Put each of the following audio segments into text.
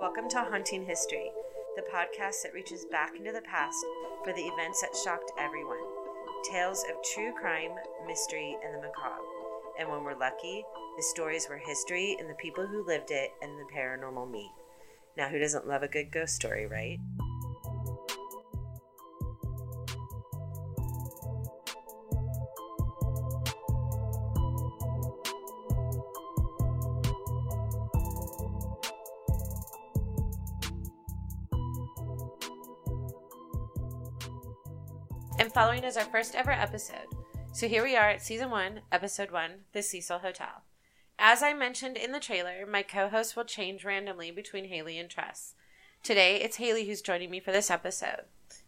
Welcome to Haunting History, the podcast that reaches back into the past for the events that shocked everyone. Tales of true crime, mystery, and the macabre. And when we're lucky, the stories were history and the people who lived it and the paranormal meet. Now, who doesn't love a good ghost story, right? Following is our first ever episode. So here we are at season one, episode one, The Cecil Hotel. As I mentioned in the trailer, my co host will change randomly between Haley and Tress. Today, it's Haley who's joining me for this episode.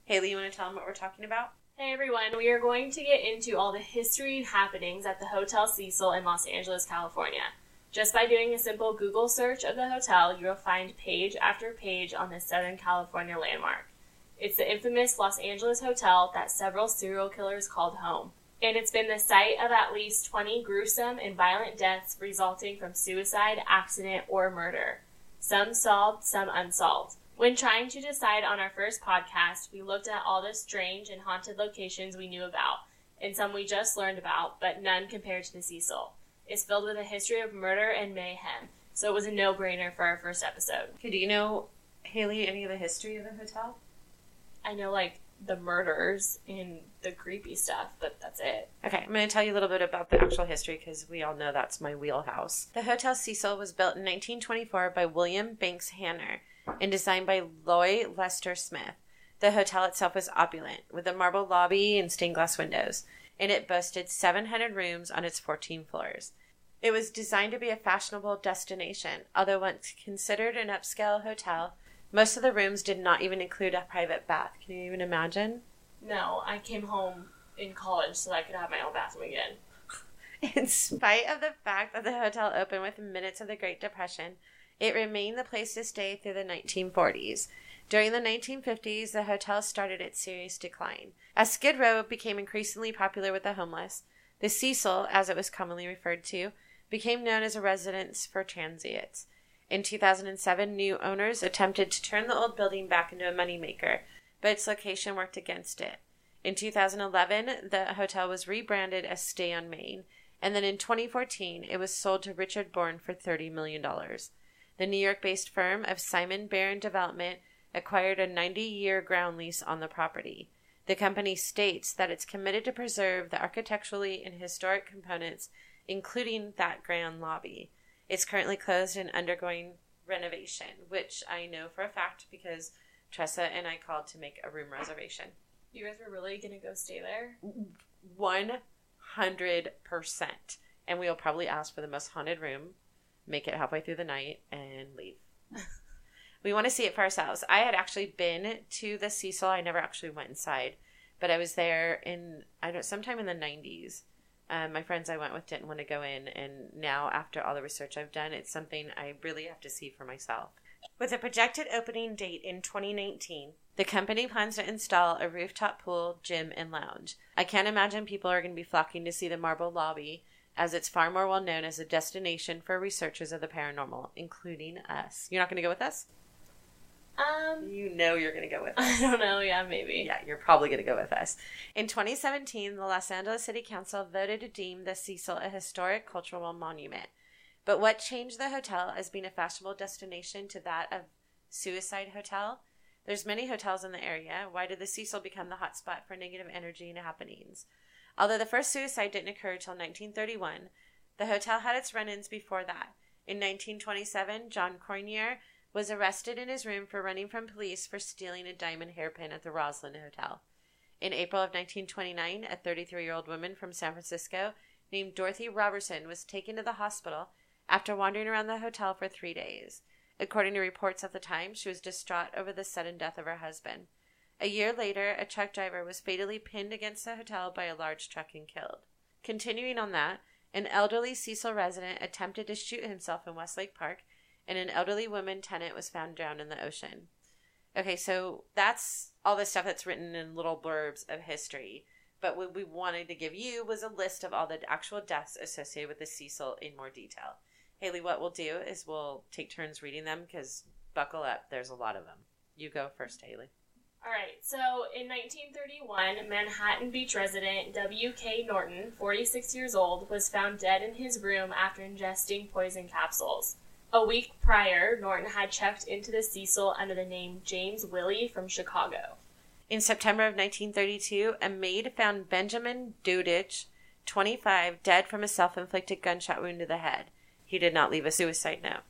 Haley, you want to tell them what we're talking about? Hey everyone, we are going to get into all the history and happenings at the Hotel Cecil in Los Angeles, California. Just by doing a simple Google search of the hotel, you will find page after page on this Southern California landmark. It's the infamous Los Angeles hotel that several serial killers called home. And it's been the site of at least 20 gruesome and violent deaths resulting from suicide, accident, or murder. Some solved, some unsolved. When trying to decide on our first podcast, we looked at all the strange and haunted locations we knew about, and some we just learned about, but none compared to the Cecil. It's filled with a history of murder and mayhem, so it was a no brainer for our first episode. Okay, do you know, Haley, any of the history of the hotel? I know, like, the murders and the creepy stuff, but that's it. Okay, I'm going to tell you a little bit about the actual history because we all know that's my wheelhouse. The Hotel Cecil was built in 1924 by William Banks Hanner and designed by Loy Lester Smith. The hotel itself was opulent, with a marble lobby and stained glass windows, and it boasted 700 rooms on its 14 floors. It was designed to be a fashionable destination, although once considered an upscale hotel, most of the rooms did not even include a private bath. Can you even imagine? No, I came home in college so I could have my own bathroom again. In spite of the fact that the hotel opened within minutes of the Great Depression, it remained the place to stay through the 1940s. During the 1950s, the hotel started its serious decline. As Skid Row became increasingly popular with the homeless, the Cecil, as it was commonly referred to, became known as a residence for transients. In 2007, new owners attempted to turn the old building back into a moneymaker, but its location worked against it. In 2011, the hotel was rebranded as Stay on Main, and then in 2014, it was sold to Richard Born for $30 million. The New York based firm of Simon Baron Development acquired a 90 year ground lease on the property. The company states that it's committed to preserve the architecturally and historic components, including that grand lobby. It's currently closed and undergoing renovation, which I know for a fact because Tressa and I called to make a room reservation. You guys were really gonna go stay there? 100%. And we'll probably ask for the most haunted room, make it halfway through the night, and leave. we want to see it for ourselves. I had actually been to the Cecil. I never actually went inside, but I was there in, I don't sometime in the 90s. Um, my friends I went with didn't want to go in, and now after all the research I've done, it's something I really have to see for myself. With a projected opening date in 2019, the company plans to install a rooftop pool, gym, and lounge. I can't imagine people are going to be flocking to see the marble lobby, as it's far more well known as a destination for researchers of the paranormal, including us. You're not going to go with us? Um, You know you're going to go with us. I don't know. Yeah, maybe. Yeah, you're probably going to go with us. In 2017, the Los Angeles City Council voted to deem the Cecil a historic cultural monument. But what changed the hotel as being a fashionable destination to that of Suicide Hotel? There's many hotels in the area. Why did the Cecil become the hotspot for negative energy and happenings? Although the first suicide didn't occur until 1931, the hotel had its run-ins before that. In 1927, John Cornier was arrested in his room for running from police for stealing a diamond hairpin at the Rosslyn Hotel. In April of 1929, a 33 year old woman from San Francisco named Dorothy Robertson was taken to the hospital after wandering around the hotel for three days. According to reports at the time, she was distraught over the sudden death of her husband. A year later, a truck driver was fatally pinned against the hotel by a large truck and killed. Continuing on that, an elderly Cecil resident attempted to shoot himself in Westlake Park, and an elderly woman tenant was found drowned in the ocean. Okay, so that's all the stuff that's written in little blurbs of history. But what we wanted to give you was a list of all the actual deaths associated with the Cecil in more detail. Haley, what we'll do is we'll take turns reading them because buckle up, there's a lot of them. You go first, Haley. All right, so in 1931, Manhattan Beach resident W.K. Norton, 46 years old, was found dead in his room after ingesting poison capsules. A week prior, Norton had checked into the Cecil under the name James Willie from Chicago. In September of 1932, a maid found Benjamin Dudich, 25, dead from a self inflicted gunshot wound to the head. He did not leave a suicide note.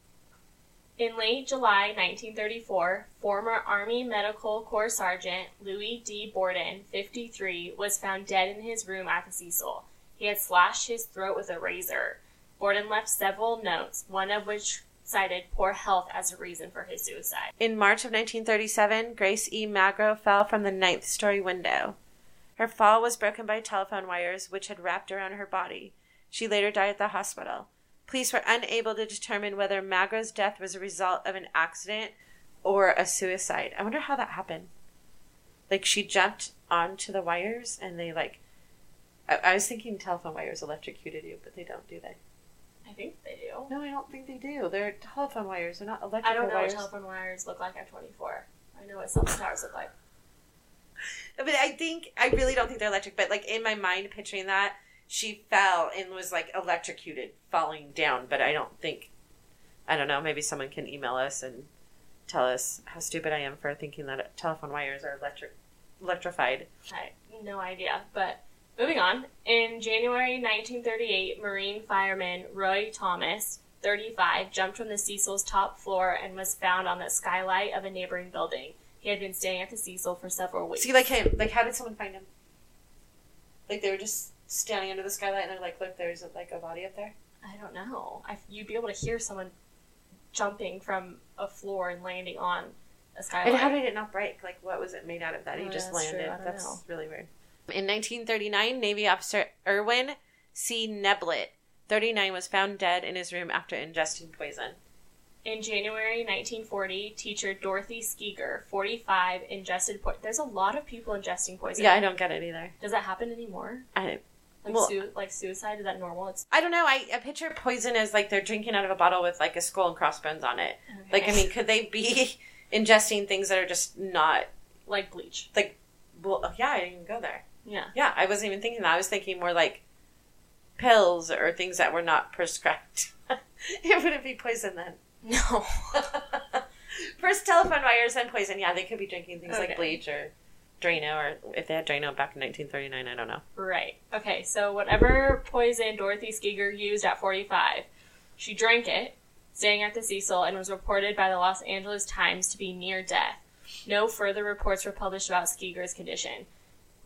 In late July 1934, former Army Medical Corps Sergeant Louis D. Borden, 53, was found dead in his room at the Cecil. He had slashed his throat with a razor. Borden left several notes, one of which cited poor health as a reason for his suicide. In March of 1937, Grace E. Magro fell from the ninth story window. Her fall was broken by telephone wires which had wrapped around her body. She later died at the hospital. Police were unable to determine whether Magro's death was a result of an accident or a suicide. I wonder how that happened. Like she jumped onto the wires and they like. I, I was thinking telephone wires electrocuted you, but they don't, do they? I think they do. No, I don't think they do. They're telephone wires. They're not electric. I don't know wires. what telephone wires look like at 24. I know what cell phone towers look like. But I think I really don't think they're electric. But like in my mind, picturing that she fell and was like electrocuted, falling down. But I don't think. I don't know. Maybe someone can email us and tell us how stupid I am for thinking that telephone wires are electric electrified. I no idea. But moving on. In January 1938, Marine fireman Roy Thomas, 35, jumped from the Cecil's top floor and was found on the skylight of a neighboring building. He had been staying at the Cecil for several weeks. See, like him. Like, how did someone find him? Like they were just standing under the skylight and they're like, "Look, there's like a body up there." I don't know. I, you'd be able to hear someone jumping from a floor and landing on a skylight. And how did it not break? Like, what was it made out of that? he Oh, just that's true. landed. That's know. really weird. In 1939, Navy officer Irwin C. Neblett, 39, was found dead in his room after ingesting poison. In January 1940, teacher Dorothy Skeeger, 45, ingested poison. There's a lot of people ingesting poison. Yeah, I don't get it either. Does that happen anymore? I, Like, Well- sui- like suicide? Is that normal? It's I don't know. I, I picture poison as like they're drinking out of a bottle with like a skull and crossbones on it. Like, I mean, could they be ingesting things that are just not like bleach. like? Well, oh, yeah, I didn't even go there. Yeah. Yeah, I wasn't even thinking that. I was thinking more like pills or things that were not prescribed. it wouldn't be poison then. No. First, telephone wires and poison. Yeah, they could be drinking things Okay. like bleach or Drano, or if they had Drano back in 1939, I don't know. right. Okay, so whatever poison Dorothy Skeeger used at 45, she drank it, staying at the Cecil, and was reported by the Los Angeles Times to be near death. No further reports were published about Skeeger's condition.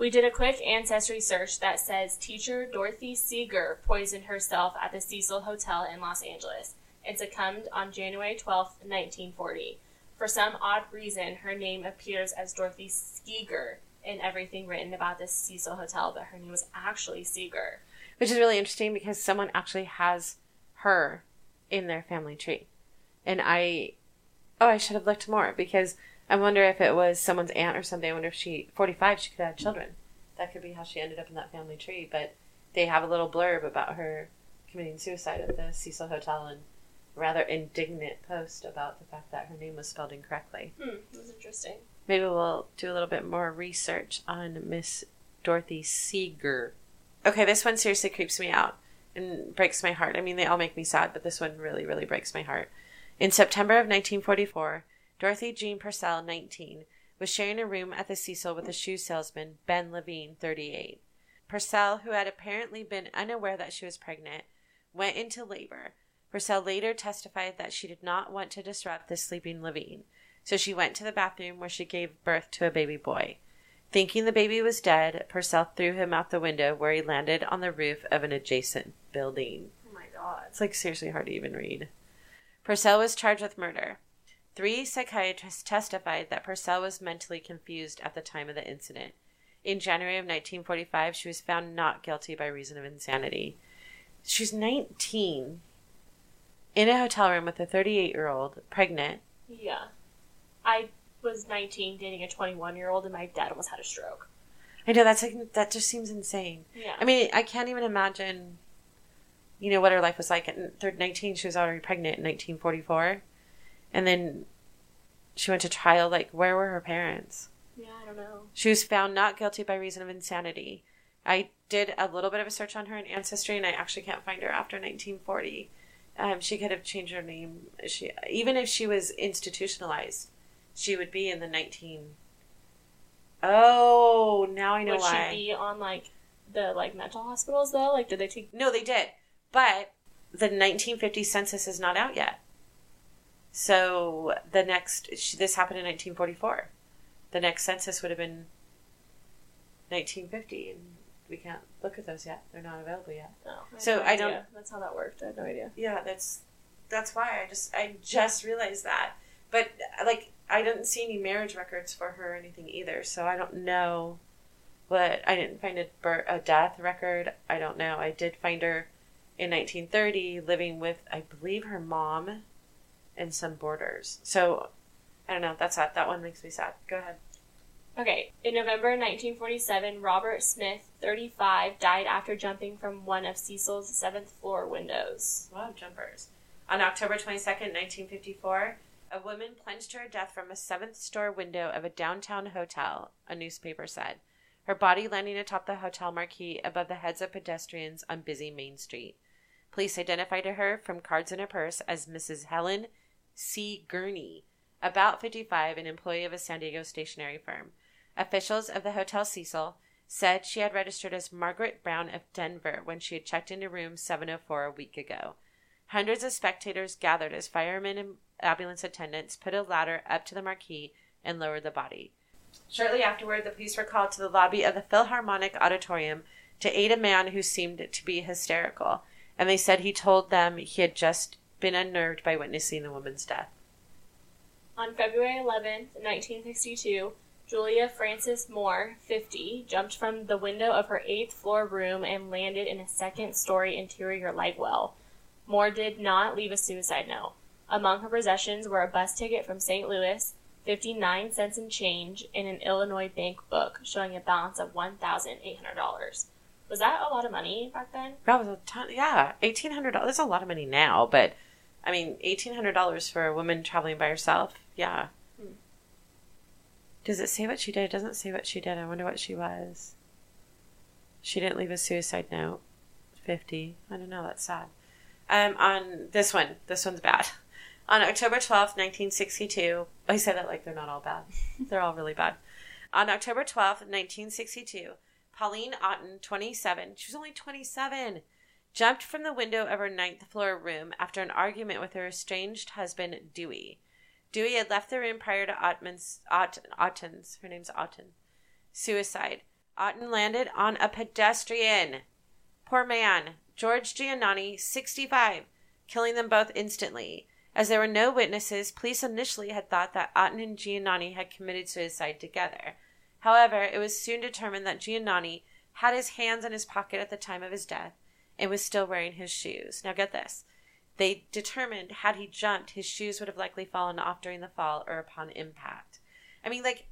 We did a quick ancestry search that says teacher Dorothy Seeger poisoned herself at the Cecil Hotel in Los Angeles and succumbed on January 12, 1940. For some odd reason, her name appears as Dorothy Skeeger in everything written about the Cecil Hotel, but her name was actually Seeger. Which is really interesting because someone actually has her in their family tree. And I, oh, I should have looked more because I wonder if it was someone's aunt or something. I wonder if she, 45, she could have children. That could be how she ended up in that family tree. But they have a little blurb about her committing suicide at the Cecil Hotel and rather indignant post about the fact that her name was spelled incorrectly. Hmm, that's interesting. Maybe we'll do a little bit more research on Miss Dorothy Seeger. Okay, this one seriously creeps me out and breaks my heart. I mean, they all make me sad, but this one really, really breaks my heart. In September of 1944, Dorothy Jean Purcell, 19, was sharing a room at the Cecil with a shoe salesman, Ben Levine, 38. Purcell, who had apparently been unaware that she was pregnant, went into labor. Purcell later testified that she did not want to disrupt the sleeping Levine, so she went to the bathroom where she gave birth to a baby boy. Thinking the baby was dead, Purcell threw him out the window where he landed on the roof of an adjacent building. Oh my god. It's like seriously hard to even read. Purcell was charged with murder. Three psychiatrists testified that Purcell was mentally confused at the time of the incident. In January of 1945, she was found not guilty by reason of insanity. She's 19 in a hotel room with a 38 year old, pregnant. Yeah. I was 19 dating a 21 year old and my dad almost had a stroke. I know that's like that just seems insane. Yeah. I mean, I can't even imagine, you know, what her life was like. At nineteen, she was already pregnant in nineteen forty four, and then she went to trial. Like, where were her parents? yeah, I don't know. She was found not guilty by reason of insanity. I did a little bit of a search on her in Ancestry, and I actually can't find her after 1940. Um, she could have changed her name. She even if she was institutionalized, she would be in the 19. Oh, now I know Would why. she be on like the like mental hospitals though? Like, did they take? No, they did. But the 1950 census is not out yet. So the next, this happened in 1944. The next census would have been 1950, and we can't look at those yet. They're not available yet. No. I So no I don't-. That's how that worked. I had no idea. Yeah, that's that's why I just I just realized that. But uh, like I didn't see any marriage records for her or anything either, so I don't know. What I didn't find a birth, a death record. I don't know. I did find her in 1930 living with I believe her mom and some borders. So I don't know. That's sad. That one makes me sad. Go ahead. Okay, in November 1947, Robert Smith, 35, died after jumping from one of Cecil's seventh floor windows. Wow, jumpers. On October 22nd, 1954, a woman plunged to her death from a seventh story window of a downtown hotel, a newspaper said. Her body landing atop the hotel marquee above the heads of pedestrians on busy Main Street. Police identified her from cards in her purse as Mrs. Helen C. Gurney, about 55, an employee of a San Diego stationery firm. Officials of the Hotel Cecil said she had registered as Margaret Brown of Denver when she had checked into room 704 a week ago. Hundreds of spectators gathered as firemen and ambulance attendants put a ladder up to the marquee and lowered the body. Shortly afterward, the police were called to the lobby of the Philharmonic Auditorium to aid a man who seemed to be hysterical, and they said he told them he had just been unnerved by witnessing the woman's death. On February 11th, 1962, Julia Frances Moore, 50, jumped from the window of her eighth floor room and landed in a second story interior light well. Moore did not leave a suicide note. Among her possessions were a bus ticket from St. Louis, 59 cents in change, and an Illinois bank book showing a balance of $1,800. Was that a lot of money back then? That was a ton. Yeah, eighteen hundred dollars. That's a lot of money now, but I mean, eighteen hundred dollars for a woman traveling by herself. Yeah. Does it say what she did? It doesn't say what she did. I wonder what she was. She didn't leave a suicide note. Fifty. I don't know. That's sad. Um, on this one, this one's bad. On October twelfth, nineteen sixty-two. I say that like they're not all bad. they're all really bad. On October twelfth, nineteen sixty-two. Pauline Otten, 27, she was only 27, jumped from the window of her ninth floor room after an argument with her estranged husband, Dewey. Dewey had left the room prior to Ottman's, Ott, Otten's, her name's Otten, suicide. Otten landed on a pedestrian. Poor man, George Giannani, 65, killing them both instantly. As there were no witnesses, police initially had thought that Otten and Giannani had committed suicide together. However, it was soon determined that Giannani had his hands in his pocket at the time of his death and was still wearing his shoes. Now, get this. They determined had he jumped, his shoes would have likely fallen off during the fall or upon impact. I mean, like,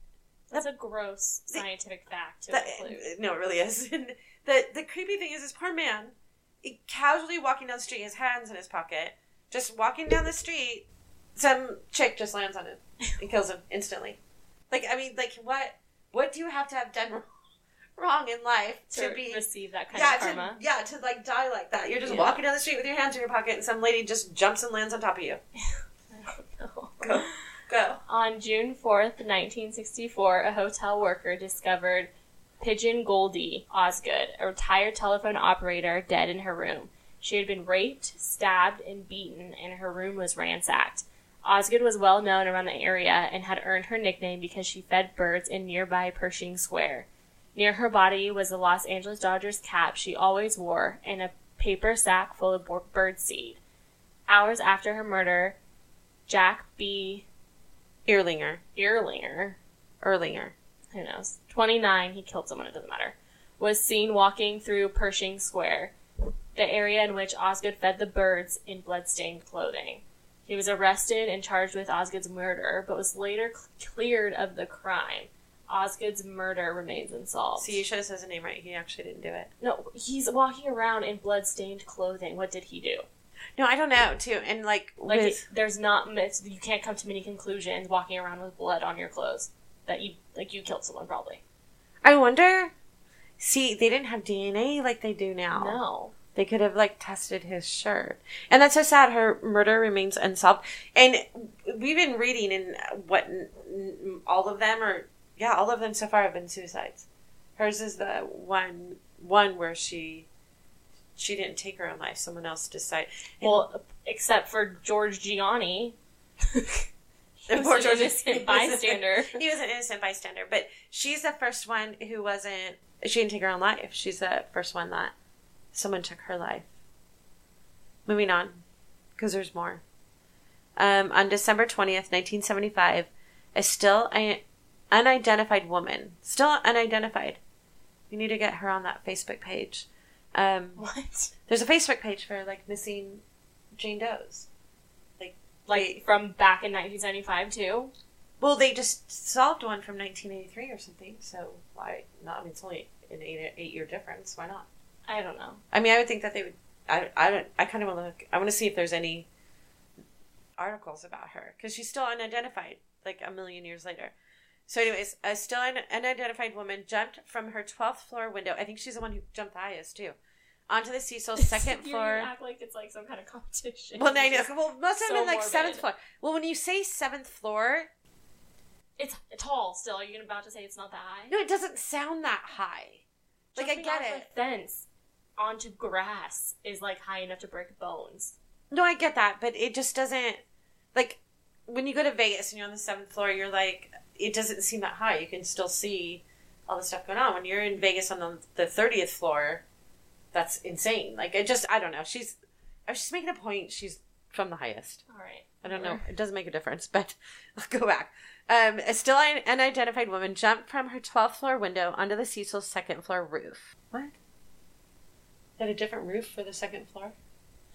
That's a gross scientific fact to that, include. no, it really is. the the creepy thing is, this poor man, casually walking down the street, his hands in his pocket, just walking down the street, some chick just lands on him and kills him instantly. Like, I mean, like, what? What do you have to have done wrong in life to, to be? receive that kind Yeah, of karma. to, yeah, to like die like that. You're just Yeah. walking down the street with your hands in your pocket, and some lady just jumps and lands on top of you. I don't know. Go, go. On June 4th, 1964, a hotel worker discovered Pigeon Goldie Osgood, a retired telephone operator, dead in her room. She had been raped, stabbed, and beaten, and her room was ransacked. Osgood was well known around the area and had earned her nickname because she fed birds in nearby Pershing Square. Near her body was the Los Angeles Dodgers cap she always wore and a paper sack full of bird seed. Hours after her murder, Jack B. Earlinger, Earlinger, Erlinger. who knows, 29, he killed someone, it doesn't matter, was seen walking through Pershing Square, the area in which Osgood fed the birds in bloodstained clothing. He was arrested and charged with Osgood's murder, but was later cl- cleared of the crime. Osgood's murder remains unsolved. See, you should have said his name right. He actually didn't do it. no, he's walking around in blood-stained clothing. What did he do? No, I don't know, too. And, like, Like, with- it, there's not it's, you can't come to many conclusions walking around with blood on your clothes that you like you killed someone probably. I wonder. See, they didn't have DNA like they do now. No, They could have like tested his shirt, and that's so sad. Her murder remains unsolved, and we've been reading, and what all of them are, yeah, all of them so far have been suicides. Hers is the one one where she she didn't take her own life. Someone else decided. well, except for George Gianni. He was Poor an George- innocent bystander. he was an innocent bystander, but she's the first one who wasn't. She didn't take her own life. She's the first one that someone took her life. Moving on, because there's more. Um, on December twentieth, nineteen still un- unidentified woman, still unidentified. You need to get her on that Facebook page. Um, What? there's a Facebook page for like missing Jane Doe's. Like like from back in 1975 too? Well, they just solved one from 1983 or something. So why not? I mean, it's only an eight eight year difference. Why not? I don't know. I mean, I would think that they would. I I don't. I kind of want to look. I want to see if there's any articles about her because she's still unidentified, like a million years later. So, anyways, a still un- unidentified woman jumped from her 12th floor window. I think she's the one who jumped the highest too, onto the Cecil's second You floor. act like it's like some kind of competition. Well, I know. Well, must have So been like morbid. seventh floor. Well, when you say seventh floor, It's tall still. Are you about to say it's not that high? no, it doesn't sound that high. Like I get off it. A fence onto grass is like high enough to break bones. No, I get that, but it just doesn't like when you go to Vegas and you're on the seventh floor, you're like it doesn't seem that high. You can still see all the stuff going on. When you're in Vegas on the the thirtieth floor, that's insane. Like it just I don't know. She's I was just making a point. She's from the highest. All right. I don't know. It doesn't make a difference, but I'll go back. Um, a still un- unidentified woman jumped from her 12th floor window onto the Cecil's second floor roof. What? Had a different roof for the second floor?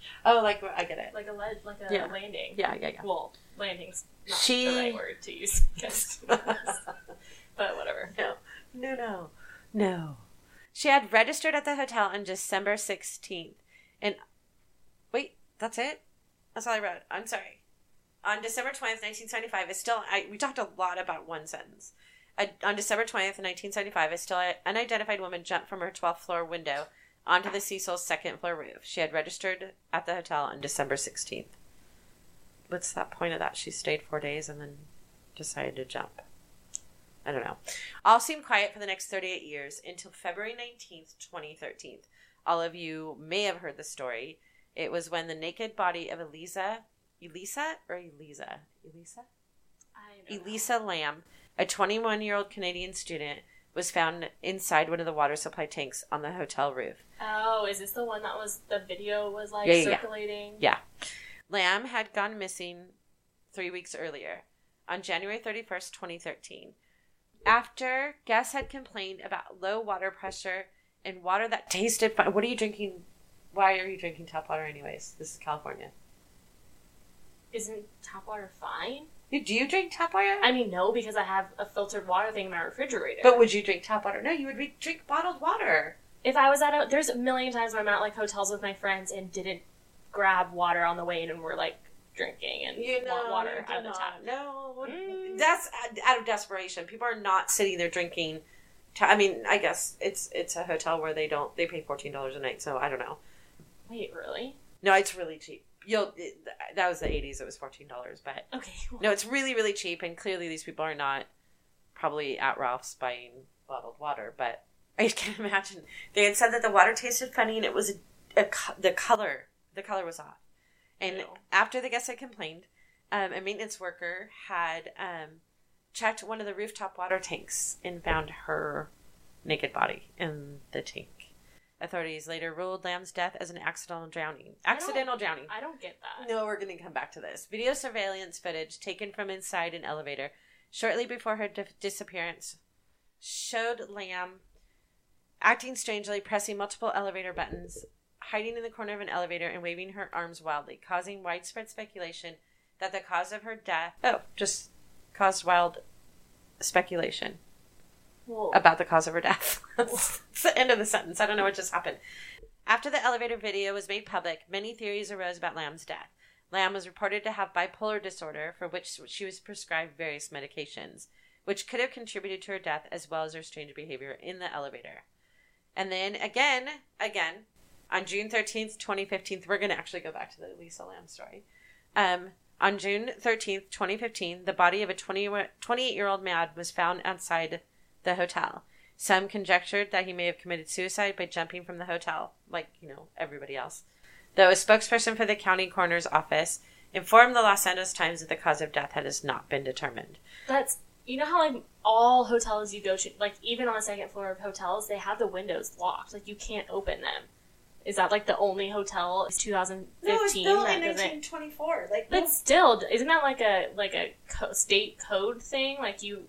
Oh, like I get it. Like a ledge, like a Yeah. landing. Yeah, yeah, yeah. Well, landing's not She- the right word to use, I but whatever. No, no, no, no. She had registered at the hotel on December 16th. And wait, that's it? That's all I wrote. I'm sorry. On December 20th, 1975, is still, I, we talked a lot about one sentence. Uh, on December 20th, 1975, a still unidentified woman jumped from her 12th floor window onto the Cecil's second floor roof. She had registered at the hotel on December 16th. What's that point of that? She stayed four days and then decided to jump. I don't know. All seemed quiet for the next 38 years until February 19th, 2013. All of you may have heard the story. It was when the naked body of Elisa, Elisa or Elisa? Elisa? I don't know. Lam, a 21 year old Canadian student, was found inside one of the water supply tanks on the hotel roof. Oh, is this the one that was the video was like Yeah, yeah, yeah. circulating? Yeah. Lam had gone missing three weeks earlier, on January 31st, 2013. After guests had complained about low water pressure and water that tasted fine. What are you drinking? Why are you drinking tap water, anyways? This is California. Isn't tap water fine? Do you drink tap water? I mean, no, because I have a filtered water thing in my refrigerator. but would you drink tap water? No, you would drink bottled water. if I was at a, there's a million times where I'm at like hotels with my friends and didn't grab water on the way in and we're like drinking and You know, want water out of the tap. No, Mm. that's out of desperation. People are not sitting there drinking. Ta- I mean, I guess it's it's a hotel where they don't they pay fourteen dollars a night. So I don't know. Wait, really? No, it's really cheap. You'll that was the eighties. It was fourteen dollars, but Okay. well, no, it's really really cheap. And clearly, these people are not probably at Ralph's buying bottled water. But I can imagine they had said that the water tasted funny and it was a, a the color the color was off. And Ew. after the guests had complained, um, a maintenance worker had um, checked one of the rooftop water tanks and found her naked body in the tank. Authorities later ruled Lam's death as an accidental drowning. Accidental drowning. I don't get that. No, we're going to come back to this. Video surveillance footage taken from inside an elevator shortly before her di- disappearance showed Lam acting strangely, pressing multiple elevator buttons, hiding in the corner of an elevator, and waving her arms wildly, causing widespread speculation that the cause of her death. Oh, just caused wild speculation. Whoa. about the cause of her death. That's the end of the sentence. I don't know what just happened. After the elevator video was made public, many theories arose about Lam's death. Lam was reported to have bipolar disorder, for which she was prescribed various medications, which could have contributed to her death as well as her strange behavior in the elevator. And then again, again, on June 13th, 2015, we're going to actually go back to the Lisa Lam story. Um, on June 13th, 2015, the body of a 20, 28 year old man was found outside the hotel. Some conjectured that he may have committed suicide by jumping from the hotel, like, you know, everybody else. Though a spokesperson for the county coroner's office informed the Los Angeles Times that the cause of death has not been determined. That's you know how like all hotels you go to, like even on the second floor of hotels, they have the windows locked. Like you can't open them. Is that like the only hotel? It's 2015. that doesn't- 1924. Like, But still, isn't that like a like a co- state code thing? Like you?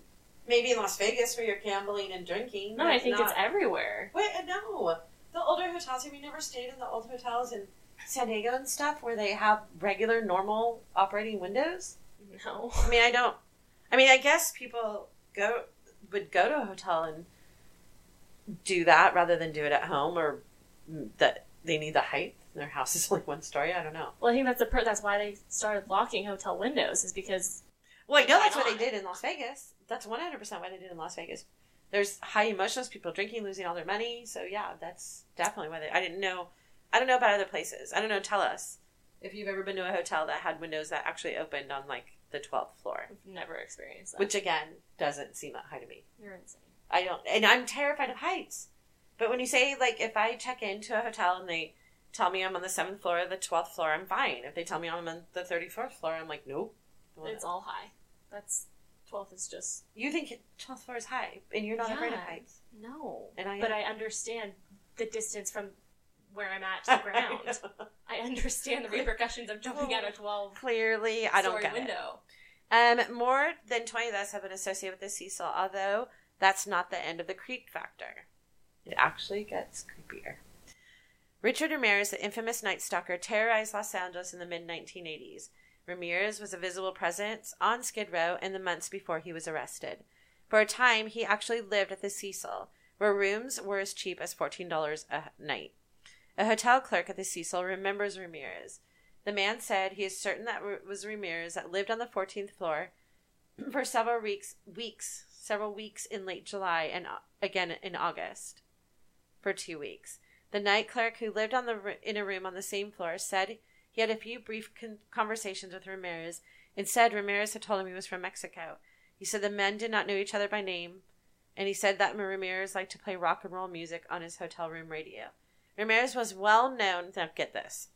Maybe in Las Vegas where you're gambling and drinking. No, I think not- it's everywhere. Wait, uh, no. The older hotels, have you never stayed in the old hotels in San Diego and stuff where they have regular, normal operating windows? No. I mean, I don't. I mean, I guess people go would go to a hotel and do that rather than do it at home, or that they need the height. Their house is only one story. I don't know. Well, I think that's the per- that's why they started locking hotel windows is because Well, I know that's what they did in Las Vegas. That's one hundred percent why they did in Las Vegas. There's high emotions, people drinking, losing all their money. So yeah, that's definitely why they. I didn't know. I don't know about other places. I don't know. Tell us if you've ever been to a hotel that had windows that actually opened on like the twelfth floor, we've never experienced that. which again doesn't seem that high to me. you're insane. I don't, and I'm terrified of heights. But when you say like if I check into a hotel and they tell me I'm on the seventh floor or the twelfth floor, I'm fine. If they tell me I'm on the thirty fourth floor, I'm like nope. It's all high. That's twelfth is just You think twelfth floor is high, and you're not afraid of Yeah. heights. no. And I but. I understand the distance from where I'm at to the ground. I understand the repercussions of jumping out a twelve Clearly, I don't story get window. it. Um, more than twenty of us have been associated with the Cecil, although that's not the end of the creep factor. It actually gets creepier. Richard Ramirez, the infamous Night Stalker, terrorized Los Angeles in the mid 1980s. Ramirez was a visible presence on Skid Row in the months before he was arrested. For a time, he actually lived at the Cecil, where rooms were as cheap as $14 a night. A hotel clerk at the Cecil remembers Ramirez. The man said he is certain that it was Ramirez that lived on the 14th floor for several weeks, weeks, several weeks in late July and uh, again in August for two weeks. The night clerk who lived on the in a room on the same floor said he had a few brief con- conversations with Ramirez Instead, Ramirez had told him he was from Mexico. He said the men did not know each other by name, and he said that Ramirez liked to play rock and roll music on his hotel room radio. Ramirez was well known. Now get this.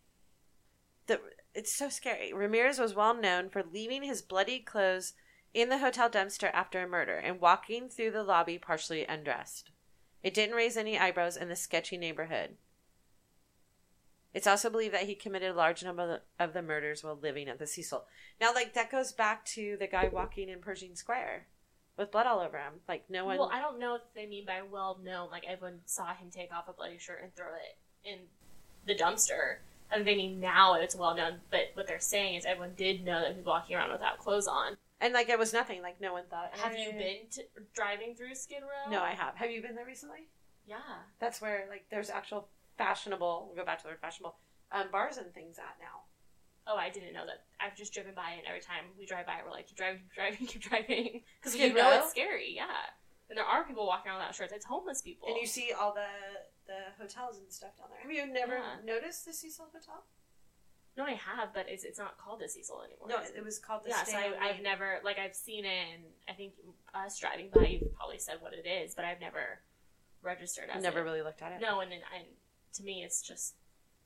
The, it's so scary. Ramirez was well known for leaving his bloody clothes in the hotel dumpster after a murder and walking through the lobby partially undressed. It didn't raise any eyebrows in the sketchy neighborhood. It's also believed that he committed a large number of the murders while living at the Cecil. Now, like, that goes back to the guy walking in Pershing Square with blood all over him. Like, no one. Well, I don't know if they mean by well known, like everyone saw him take off a bloody shirt and throw it in the dumpster. I think they mean now it's well known, but what they're saying is everyone did know that he was walking around without clothes on. and, like, it was nothing. Like, no one thought. Have you "Eh." been to, driving through Skid Row? No, I have. Have you been there recently? Yeah. That's where, like, there's actual fashionable, we'll go back to the word fashionable, um, bars and things at now. Oh, I didn't know that. I've just driven by it. and Every time we drive by, it, we're like, keep driving, keep driving, keep driving, because Skid you know it's scary. Yeah. And there are people walking around without shirts. It's homeless people. And you see all the the hotels and stuff down there. Have you never Yeah. noticed the Cecil Hotel? no, I have, but it's, it's not called the Cecil anymore. No, it was called the yeah, Stay so I, I've never like I've seen it, and I think us driving by, you've probably said what it is, but I've never registered as never it. really looked at it. No, and then I, to me, it's just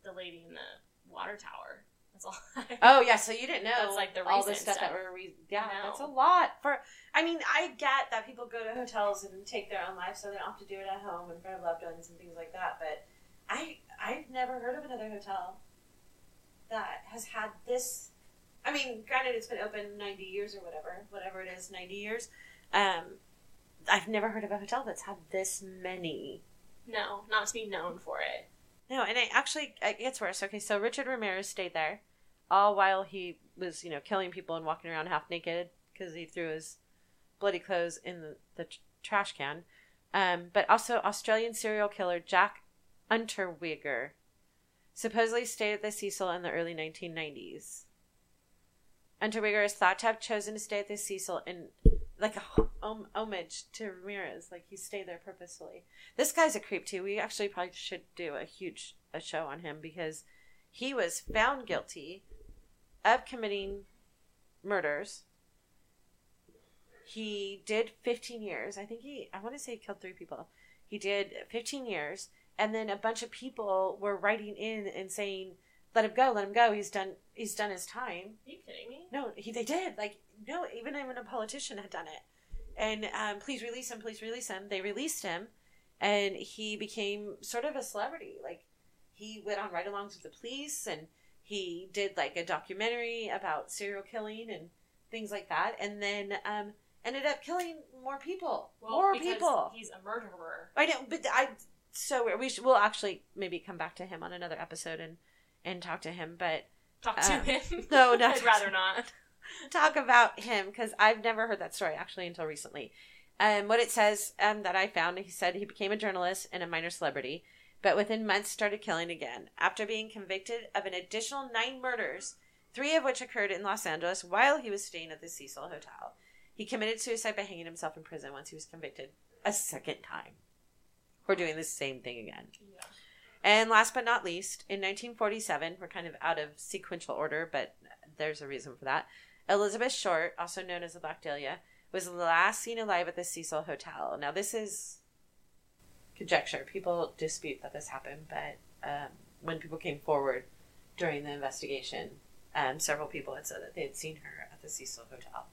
the lady in the water tower. That's all. Oh yeah, so you didn't know That's, like, the all the recent stuff, that stuff. were re- yeah. No. That's a lot for. I mean, I get that people go to hotels and take their own life, so they don't have to do it at home in front of loved ones and things like that. But I I've never heard of another hotel that has had this. I mean, granted, it's been open ninety years or whatever, whatever it is, ninety years. Um, I've never heard of a hotel that's had this many no, not to be known for it. No, and it actually it gets worse. Okay, so Richard Ramirez stayed there, all while he was, you know, killing people and walking around half naked because he threw his bloody clothes in the, the tr- trash can. Um, but also Australian serial killer Jack Unterweger supposedly stayed at the Cecil in the early 1990s. Unterweger is thought to have chosen to stay at the Cecil in like a hom- homage to Ramirez, like he stayed there purposefully. This guy's a creep too. We actually probably should do a huge a show on him because he was found guilty of committing murders. He did 15 years. I think he, I want to say he killed three people. He did 15 years. And then a bunch of people were writing in and saying, let him go, let him go. He's done, he's done his time. Are you kidding me? No, he, they did. Like, no, even when a politician had done it. And um, please release him, please release him. They released him, and he became sort of a celebrity. Like, he went on ride alongs with the police, and he did like a documentary about serial killing and things like that. And then um, ended up killing more people. Well, more people. He's a murderer. I know, but I so we should, we'll actually maybe come back to him on another episode and and talk to him. But Talk to Uh, him. no, not- I'd rather not. talk about him because I've never heard that story actually until recently. Um, what it says um, that I found, he said he became a journalist and a minor celebrity, but within months started killing again. After being convicted of an additional nine murders, three of which occurred in Los Angeles while he was staying at the Cecil Hotel, he committed suicide by hanging himself in prison once he was convicted a second time. We're doing the same thing again. Yeah. And last but not least, in 1947, we're kind of out of sequential order, but there's a reason for that. Elizabeth Short, also known as the Black Dahlia, was last seen alive at the Cecil Hotel. Now, this is conjecture. People dispute that this happened, but um, when people came forward during the investigation, um, several people had said that they had seen her at the Cecil Hotel.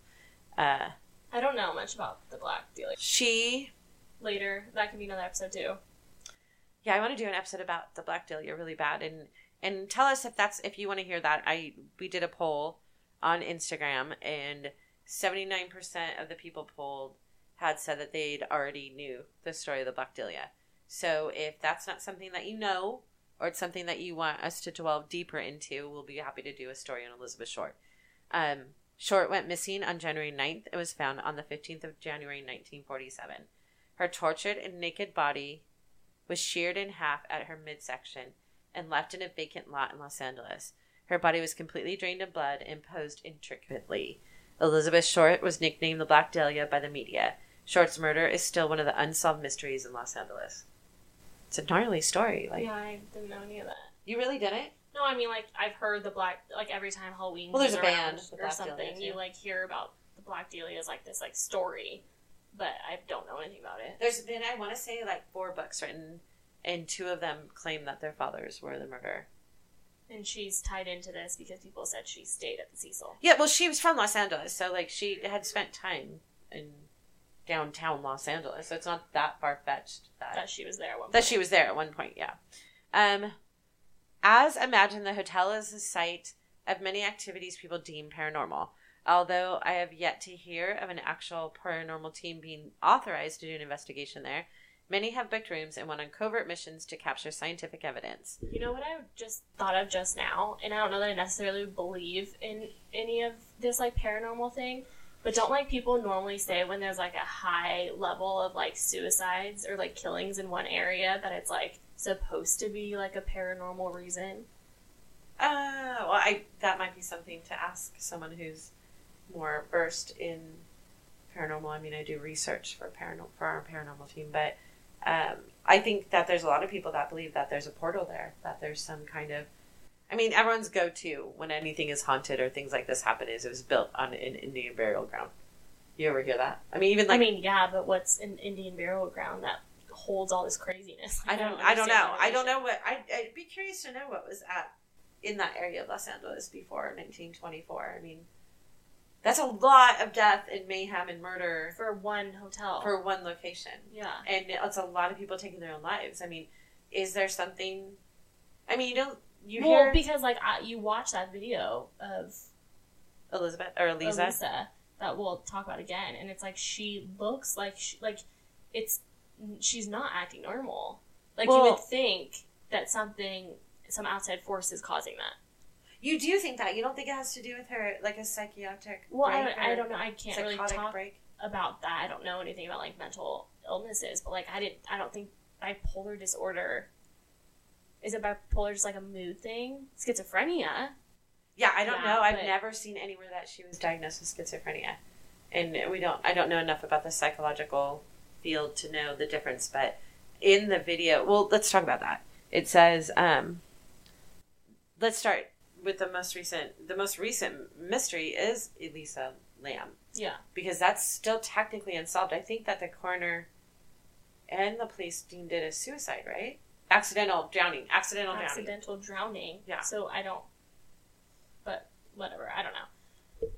Uh, I don't know much about the Black Dahlia. she Later, that could be another episode too. Yeah, I want to do an episode about the Black Dahlia really bad, and and tell us if that's if you want to hear that. I we did a poll on Instagram, and seventy nine percent of the people polled had said that they'd already knew the story of the Black Dahlia. So if that's not something that you know, or it's something that you want us to delve deeper into, we'll be happy to do a story on Elizabeth Short. Um, Short went missing on January 9th. It was found on the 15th of January 1947. Her tortured and naked body was sheared in half at her midsection and left in a vacant lot in Los Angeles. Her body was completely drained of blood and posed intricately. Elizabeth Short was nicknamed the Black Dahlia by the media. Short's murder is still one of the unsolved mysteries in Los Angeles. It's a gnarly story. Like yeah, I didn't know any of that. you really didn't? No, I mean like I've heard the black like every time Halloween. Well, there's comes a band, or something. Dahlia, you like hear about the Black Dahlia as like this like story, but I don't know anything about it. There's been I want to say like four books written, and two of them claim that their fathers were the murderer. And she's tied into this because people said she stayed at the Cecil. Yeah, well, she was from Los Angeles, so like she had spent time in downtown Los Angeles, so it's not that far fetched that That she was there. At one that point. she was there at one point. Yeah. Um, as imagined, the hotel is a site of many activities people deem paranormal. Although I have yet to hear of an actual paranormal team being authorized to do an investigation there, many have booked rooms and went on covert missions to capture scientific evidence. You know what I just thought of just now, and I don't know that I necessarily believe in any of this like paranormal thing, but don't like people normally say when there's like a high level of like suicides or like killings in one area that it's like supposed to be like a paranormal reason. Uh, well, I that might be something to ask someone who's more versed in paranormal. I mean, I do research for paranormal for our paranormal team, but um, I think that there's a lot of people that believe that there's a portal there, that there's some kind of. I mean, everyone's go-to when anything is haunted or things like this happen is it was built on an Indian burial ground. You ever hear that? I mean, even like I mean, yeah, but what's an Indian burial ground that holds all this craziness? I don't. I don't know. understand I don't know what. I, I'd be curious to know what was at in that area of Los Angeles before 1924. I mean, that's a lot of death and mayhem and murder for one hotel. for one location, yeah. and it's a lot of people taking their own lives. I mean, is there something? I mean, you don't. You well, hear because like I, you watch that video of Elizabeth or Lisa? Elisa that we'll talk about again, and it's like she looks like she, like it's she's not acting normal. Like you would think that something some outside force is causing that. You do think that? You don't think it has to do with her like a psychiatric? Well, break I, I don't know. I can't really talk break. about that. I don't know anything about like mental illnesses, but like I didn't. I don't think bipolar disorder. Is it bipolar just like a mood thing? Schizophrenia. Yeah, I don't Yeah, know. I've but- never seen anywhere that she was diagnosed with schizophrenia, and we don't. I don't know enough about the psychological field to know the difference. But in the video, well, let's talk about that. It says, um, let's start with the most recent. The most recent mystery is Elisa Lam Yeah. because that's still technically unsolved. I think that the coroner and the police deemed it a suicide, right? Accidental drowning. Accidental drowning. accidental drowning. Yeah. So I don't. But whatever. I don't know.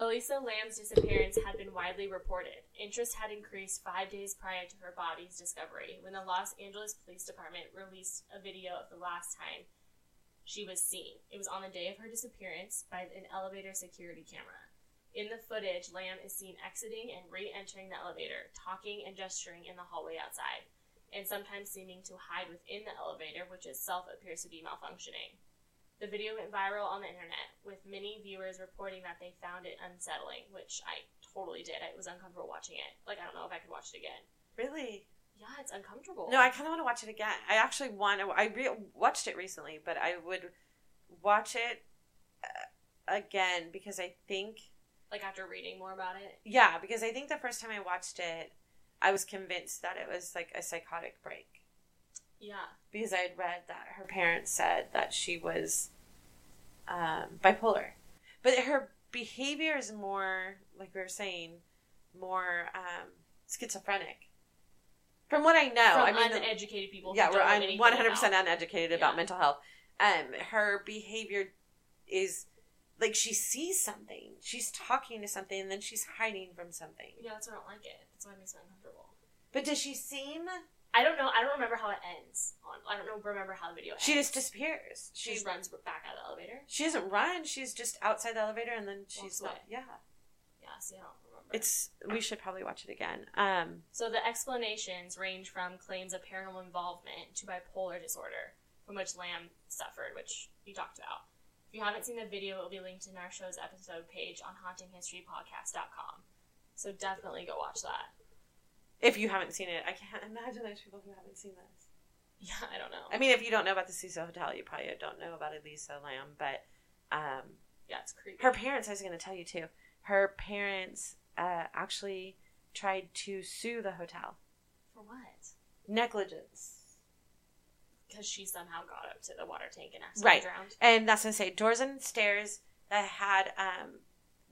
Elisa Lam's disappearance had been widely reported. Interest had increased five days prior to her body's discovery when the Los Angeles Police Department released a video of the last time she was seen. It was on the day of her disappearance by an elevator security camera. In the footage, Lam is seen exiting and re entering the elevator, talking and gesturing in the hallway outside and sometimes seeming to hide within the elevator, which itself appears to be malfunctioning. The video went viral on the internet, with many viewers reporting that they found it unsettling, which I totally did. I was uncomfortable watching it. Like, I don't know if I could watch it again. Really? Yeah, it's uncomfortable. No, I kind of want to watch it again. I actually want to. I re- watched it recently, but I would watch it uh, again because I think, Like, after reading more about it. yeah, because I think the first time I watched it, I was convinced that it was like a psychotic break Yeah. because I had read that her parents said that she was um, bipolar, but her behavior is more like we were saying, more um, schizophrenic. From what I know, From I mean, uneducated people. who yeah, we're I'm one hundred percent uneducated Yeah. about mental health. Um, her behavior is like she sees something, she's talking to something, and then she's hiding from something. Yeah, that's why I don't like it. That's why it makes me uncomfortable. But does she seem? I don't know. I don't remember how it ends. I don't know. Remember how the video ends. She just disappears. she She runs back out of the elevator. she doesn't run. She's just outside the elevator, and then she's not. Yeah, Yeah. See, I don't remember. it's. We should probably watch it again. Um, So the explanations range from claims of paranormal involvement to bipolar disorder, from which Lam suffered, which you talked about. If you haven't seen the video, it will be linked in our show's episode page on hauntinghistorypodcast.com. So definitely go watch that. if you haven't seen it, I can't imagine there's people who haven't seen this. Yeah, I don't know. I mean, if you don't know about the Cecil Hotel, you probably don't know about Elisa Lam, but um, yeah, it's creepy. her parents i was going to tell you too her parents uh, actually tried to sue the hotel. For what? negligence. Because she somehow got up to the water tank and accidentally Right. drowned. and that's going to say doors and stairs that had um,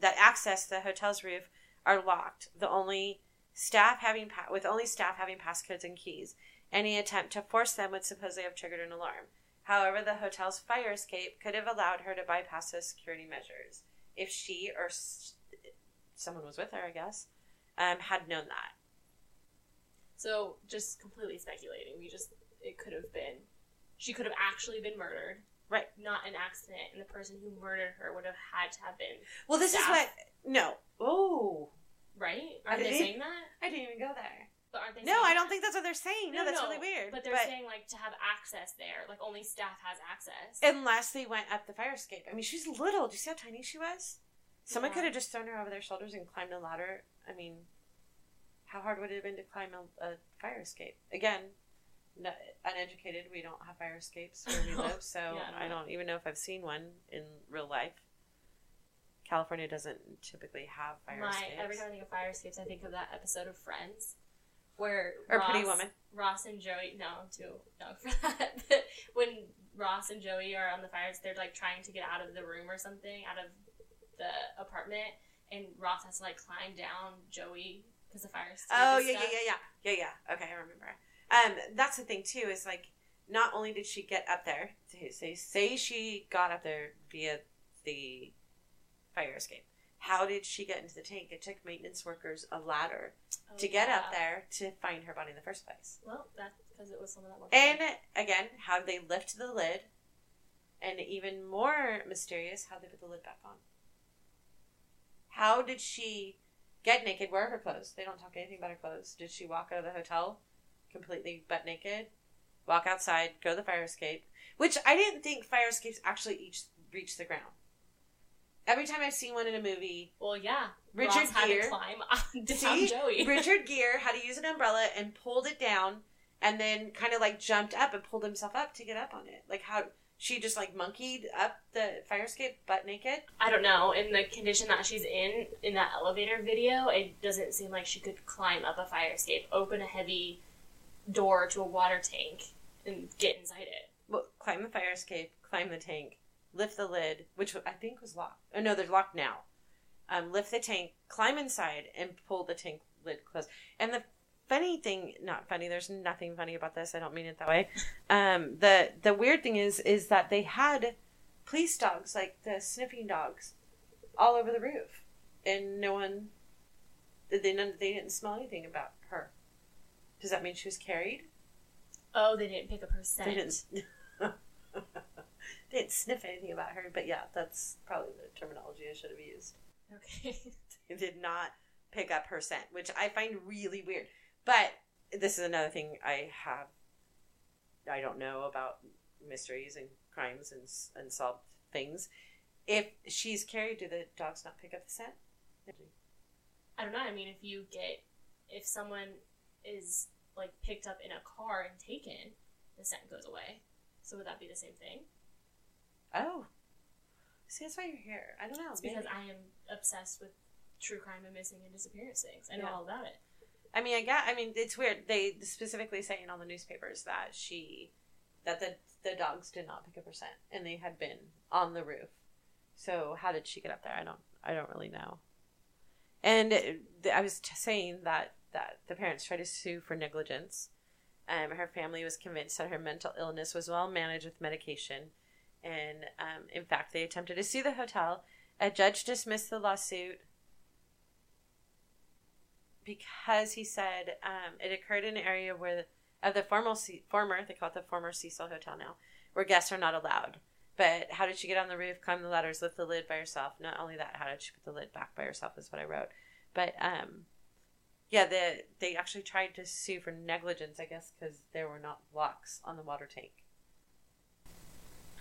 that access the hotel's roof are locked. The only staff having pa- with only staff having passcodes and keys. Any attempt to force them would supposedly have triggered an alarm. However the hotel's fire escape could have allowed her to bypass those security measures. If she or s- someone was with her i guess um, had known that So just completely speculating. We just it could have been she could have actually been murdered. Right. Not an accident, and the person who murdered her would have had to have been well this is what no oh right. Are they saying that? i didn't even go there But aren't they? no i don't that? think that's what they're saying no, that's really weird But they're saying like to have access there, like only staff has access. Unless they went up the fire escape. I mean, she's little. Do you see how tiny she was? Someone Yeah. could have just thrown her over their shoulders and climbed a ladder. I mean, how hard would it have been to climb a, a fire escape? Again, no, uneducated. We don't have fire escapes where we live, so Yeah, I I don't don't even know if I've seen one in real life. California doesn't typically have fire My escapes. every time I think of fire escapes, I think of that episode of Friends where or Ross, Pretty Woman. Ross and Joey. No, I'm too young for that. When Ross and Joey are on the fires, they're like trying to get out of the room or something, out of the apartment, and Ross has to like climb down Joey because the fire. Oh yeah, yeah, yeah, yeah, yeah, yeah. Okay, I remember. Um, that's the thing too. Is like, not only did she get up there, say say she got up there via the fire escape. How did she get into the tank? It took maintenance workers a ladder Oh, to get up there to find her body in the first place. Well, that's because it was someone that worked. And there. again, how did they lift the lid? And even more mysterious, how they put the lid back on. How did she get naked? Where are her clothes? They don't talk anything about her clothes. Did she walk out of the hotel completely butt naked? Walk outside, go to the fire escape, which I didn't think fire escapes actually each reach the ground. Every time I've seen one in a movie, well, yeah, Richard Ross had Gere. to climb on See, Joey. Richard Gere had to use an umbrella and pulled it down, and then kind of like jumped up and pulled himself up to get up on it. Like how she just like monkeyed up the fire escape butt naked. I don't know. In the condition that she's in in that elevator video, it doesn't seem like she could climb up a fire escape, open a heavy door to a water tank, and get inside it. Well, climb the fire escape, climb the tank, lift the lid, which I think was locked. Oh no, they're locked now. Um, lift the tank, climb inside, and pull the tank lid closed. And the funny thing, not funny. There's nothing funny about this. I don't mean it that way. Um, the the weird thing is, is that they had police dogs, like the sniffing dogs, all over the roof, and no one. They none, they didn't smell anything about her. Does that mean she was carried? Oh, they didn't pick up her scent. They didn't. they didn't sniff anything about her, but yeah, that's probably the terminology I should have used. Okay. They did not pick up her scent, which I find really weird. But this is another thing I have. I don't know about mysteries and crimes and unsolved things. If she's carried, do the dogs not pick up the scent? I don't know. I mean, if you get if someone is like picked up in a car and taken, the scent goes away. So would that be the same thing? Oh, see, that's why you're here. I don't know. It's because. I am obsessed with true crime and missing and disappearance things. I know Yeah. all about it. I mean, I got. I mean, it's weird. They specifically say in all the newspapers that she, that the the dogs did not pick up her scent, and they had been on the roof. So how did she get up there? I don't. I don't really know. And I was saying that that the parents tried to sue for negligence. Um, her family was convinced that her mental illness was well managed with medication, and um, in fact, they attempted to sue the hotel. A judge dismissed the lawsuit because he said um, it occurred in an area where the, of the formal Ce- former they call it the former Cecil Hotel now, where guests are not allowed. But how did she get on the roof, climb the ladders, lift the lid by herself? Not only that, how did she put the lid back by herself? Is what I wrote. But um, yeah, the they actually tried to sue for negligence, I guess, because there were not locks on the water tank.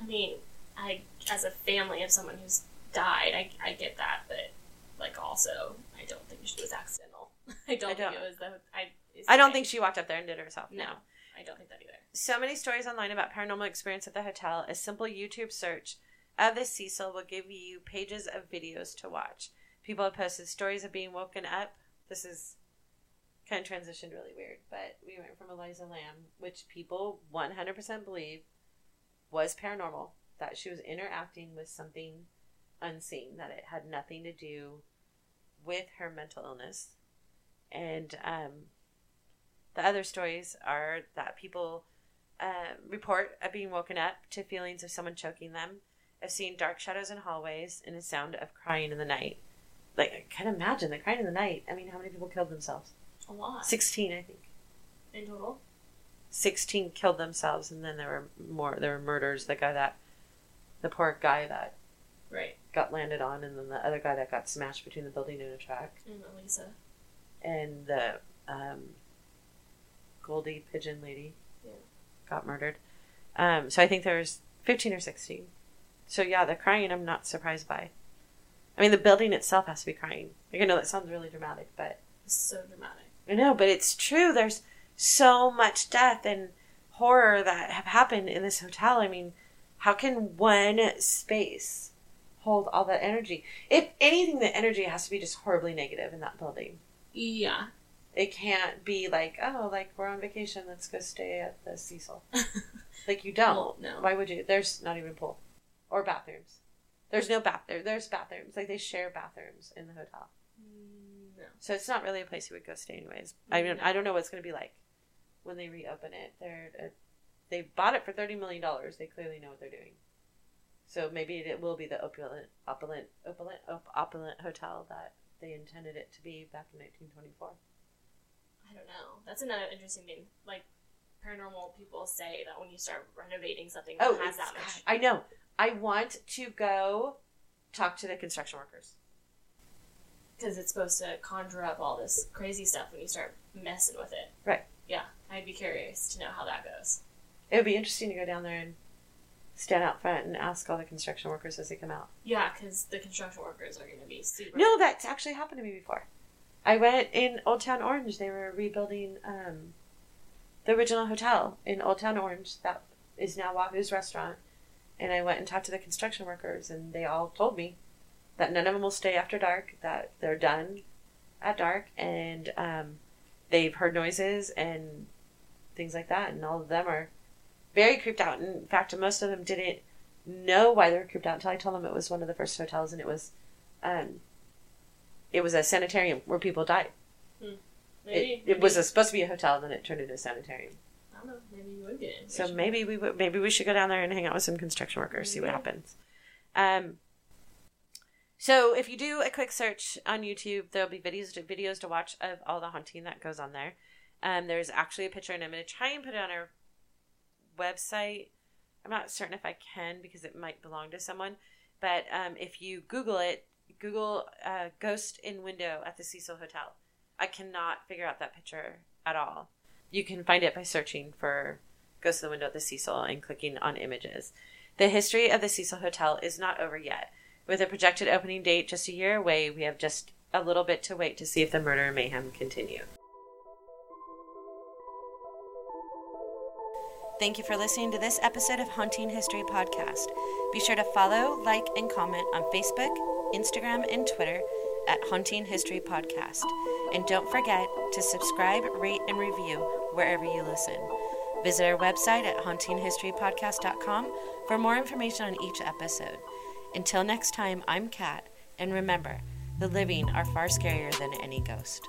I mean, I as a family of someone who's died, I, I get that, but like also, I don't think it was accidental. I don't, I don't- think it was the. I. I don't think she walked up there and did it herself. No, no. I don't think that either. So many stories online about paranormal experience at the hotel. A simple YouTube search of the Cecil will give you pages of videos to watch. People have posted stories of being woken up. This is kind of transitioned really weird, but we went from Elisa Lam, which people 100% believe was paranormal, that she was interacting with something unseen, that it had nothing to do with her mental illness. And um, the other stories are that people uh, report of being woken up to feelings of someone choking them, of seeing dark shadows in hallways, and a sound of crying in the night. Like, I can imagine the crying in the night. I mean, how many people killed themselves? A lot 16, I think. in total. 16 killed themselves, and then there were more. There were murders. The guy that, the poor guy that Right. got landed on, and then the other guy that got smashed between the building and a track, And Elisa. And the um, Goldie pigeon lady Yeah. got murdered. Um, so I think there was 15 or 16. So yeah, the crying I'm not surprised by. I mean, the building itself has to be crying. Like, I know that sounds really dramatic, but It's so dramatic. I know, but it's true. There's so much death and horror that have happened in this hotel. I mean, how can one space hold all that energy? If anything, the energy has to be just horribly negative in that building. Yeah. It can't be like, oh, like we're on vacation, let's go stay at the Cecil. Like you don't. Well, no. Why would you? There's not even a pool or bathrooms. There's no bath there. There's bathrooms. Like they share bathrooms in the hotel. No. So it's not really a place you would go stay anyways. I mean, No. I don't know what it's going to be like when they reopen it. They're uh, they bought it for thirty million dollars. They clearly know what they're doing. So maybe it will be the opulent, opulent, opulent, op- opulent hotel that they intended it to be back in 1924. I don't know. That's another interesting thing. Like, paranormal people say that when you start renovating something that Oh, has that much. I know. I want to go talk to the construction workers. Because it's supposed to conjure up all this crazy stuff when you start messing with it. Right. Yeah. I'd be curious to know how that goes. It would be interesting to go down there and stand out front and ask all the construction workers as they come out. Yeah, because the construction workers are going to be super. No, that's actually happened to me before. I went in Old Town Orange. They were rebuilding um, the original hotel in Old Town Orange that is now Wahoo's restaurant. And I went and talked to the construction workers, and they all told me that none of them will stay after dark, that they're done at dark, and um, they've heard noises and things like that, and all of them are very creeped out. In fact, most of them didn't know why they were creeped out until I told them it was one of the first hotels, and it was, um, it was a sanitarium where people died. maybe, It, it was a, supposed to be a hotel, and then it turned into a sanitarium. I don't know. Maybe you would get it. So maybe we would, maybe we should go down there and hang out with some construction workers, see what happens. Um. So if you do a quick search on YouTube, there'll be videos to, videos to watch of all the haunting that goes on there. Um, there's actually a picture, and I'm going to try and put it on our website. I'm not certain if I can because it might belong to someone. But um, if you Google it, Google uh, "ghost in window at the Cecil Hotel." I cannot figure out that picture at all. You can find it by searching for "ghost in the window at the Cecil" and clicking on images. The history of the Cecil Hotel is not over yet. With a projected opening date just a year away, we have just a little bit to wait to see if the murder and mayhem continue. Thank you for listening to this episode of Haunting History Podcast. Be sure to follow, like, and comment on Facebook, Instagram, and Twitter at Haunting History Podcast. And don't forget to subscribe, rate, and review wherever you listen. Visit our website at hauntinghistorypodcast.com for more information on each episode. Until next time, I'm Kat, and remember, the living are far scarier than any ghost.